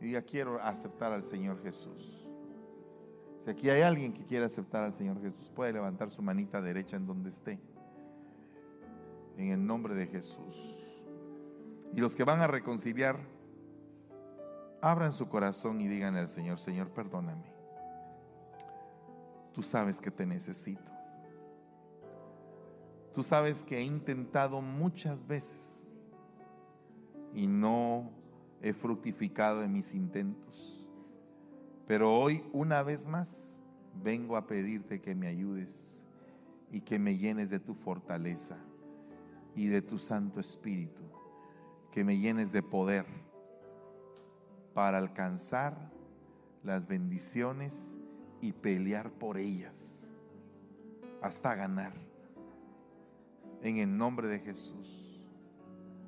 y diga, quiero aceptar al Señor Jesús. Si aquí hay alguien que quiere aceptar al Señor Jesús, puede levantar su manita derecha en donde esté. En el nombre de Jesús. Y los que van a reconciliar, abran su corazón y digan al Señor, Señor, perdóname. Tú sabes que te necesito. Tú sabes que he intentado muchas veces y no he fructificado en mis intentos. Pero hoy, una vez más, vengo a pedirte que me ayudes y que me llenes de tu fortaleza y de tu Santo Espíritu, que me llenes de poder para alcanzar las bendiciones y pelear por ellas hasta ganar. En el nombre de Jesús.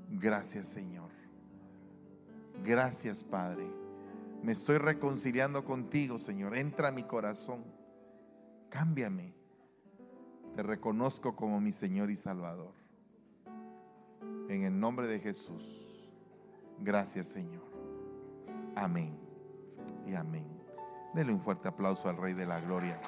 Gracias Señor. Gracias Padre me estoy reconciliando contigo, Señor. Entra a mi corazón. Cámbiame. Te reconozco como mi Señor y Salvador. En el nombre de Jesús. Gracias, Señor. Amén. Y amén. Dele un fuerte aplauso al Rey de la Gloria.